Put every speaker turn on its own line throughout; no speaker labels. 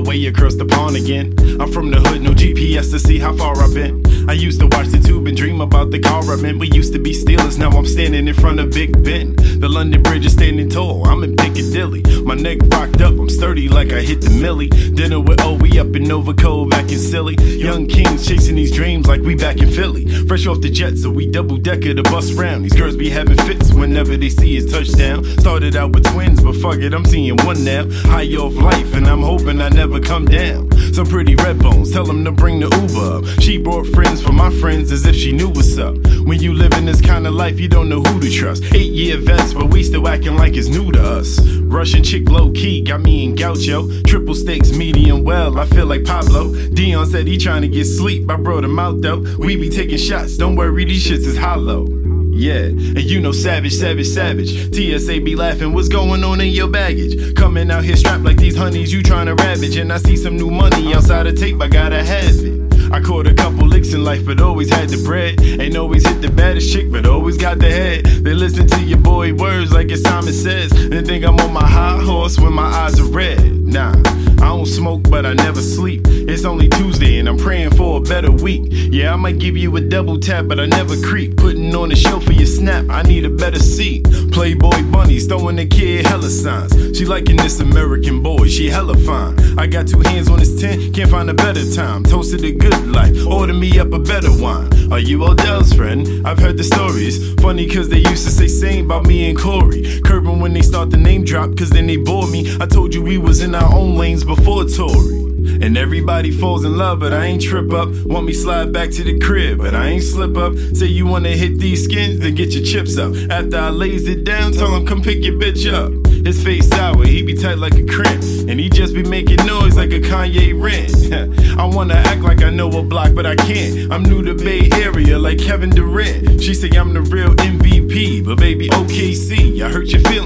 way across the pond again. I'm from the hood, no GPS to see how far I've been. I used to watch the tube and dream about the car I'm in. We used to be stealers, now I'm standing in front of Big Ben. The London Bridge is standing tall, I'm in Piccadilly. My neck rocked up, I'm sturdy like I hit the millie. Dinner with O, we up in Novikov, back in Silly. Young kings chasing these dreams like we back in Philly. Fresh off the jet, so we double decker the bus round. These girls be having fits whenever they see his touchdown. Started out with twins, but fuck it, I'm seeing one now. High off life, and I'm hoping I never come down. Some pretty red bones, tell them to bring the Uber up. She brought friends for my friends as if she knew what's up. When you live in this kind of life, you don't know who to trust. Eight year vets, but we still acting like it's new to us. Russian chick low key, got me in gaucho. Triple stakes, medium well, I feel like Pablo. Dion said he trying to get sleep, I brought him out though. We be taking shots, don't worry, these shits is hollow. Yeah, and you know Savage, Savage, Savage. TSA be laughing, what's going on in your baggage? Coming out here strapped like these honeys you trying to ravage. And I see some new money outside of tape, I gotta have it. I caught a couple licks in life, but always had the bread. Ain't always hit the baddest chick, but always got the head. They listen to your boy words like it's Simon says. And think I'm on my high horse when my eyes are red. Nah, I don't smoke, but I never sleep. It's only Tuesday, and I'm praying for a better week. Yeah, I might give you a double tap, but I never creep. Putting on a show for your snap, I need a better seat. Playboy bunnies, throwing the kid hella signs. She liking this American boy, she hella fine. I got two hands on this tent, can't find a better time. Toasted a good life, order me up a better wine. Are you Odell's friend? I've heard the stories. Funny cause they used to say same about me and Corey. Curbing when they start the name drop, cause then they bore me. I told you we was in our own lanes before Tory. And everybody falls in love, but I ain't trip up. Want me slide back to the crib, but I ain't slip up. Say you wanna hit these skins, then get your chips up. After I lays it down, tell him come pick your bitch up. His face sour, he be tight like a crimp. And he just be making noise like a Kanye rant. I wanna act like I know a block, but I can't. I'm new to Bay Area like Kevin Durant. She say I'm the real MVP, but baby OKC, I hurt your feelings,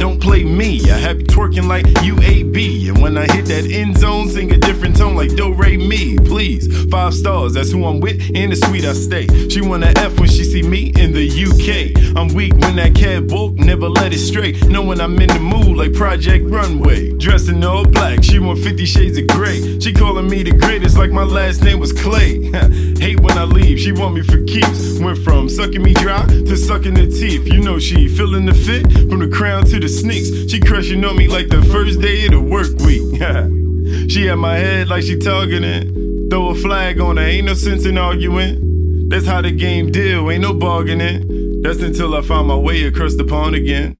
don't play me. I have you twerking like UAB. And when I hit that end zone, sing a different tone like Do Re Mi. Please, five stars, that's who I'm with, and the suite I stay. She wanna F when she see me in the UK. I'm weak when that cat walk, never let it straight. Knowing I'm in the mood like Project Runway. Dressing all black, she want 50 shades of gray. She calling me the greatest like my last name was Clay. Leave, she want me for keeps. Went from sucking me dry to sucking the teeth. You know she feeling the fit from the crown to the sneaks. She crushing on me like the first day of the work week. she at my head like she targeting. Throw a flag on her, ain't no sense in arguing. That's how the game deal, ain't no bargaining. That's until I find my way across the pond again.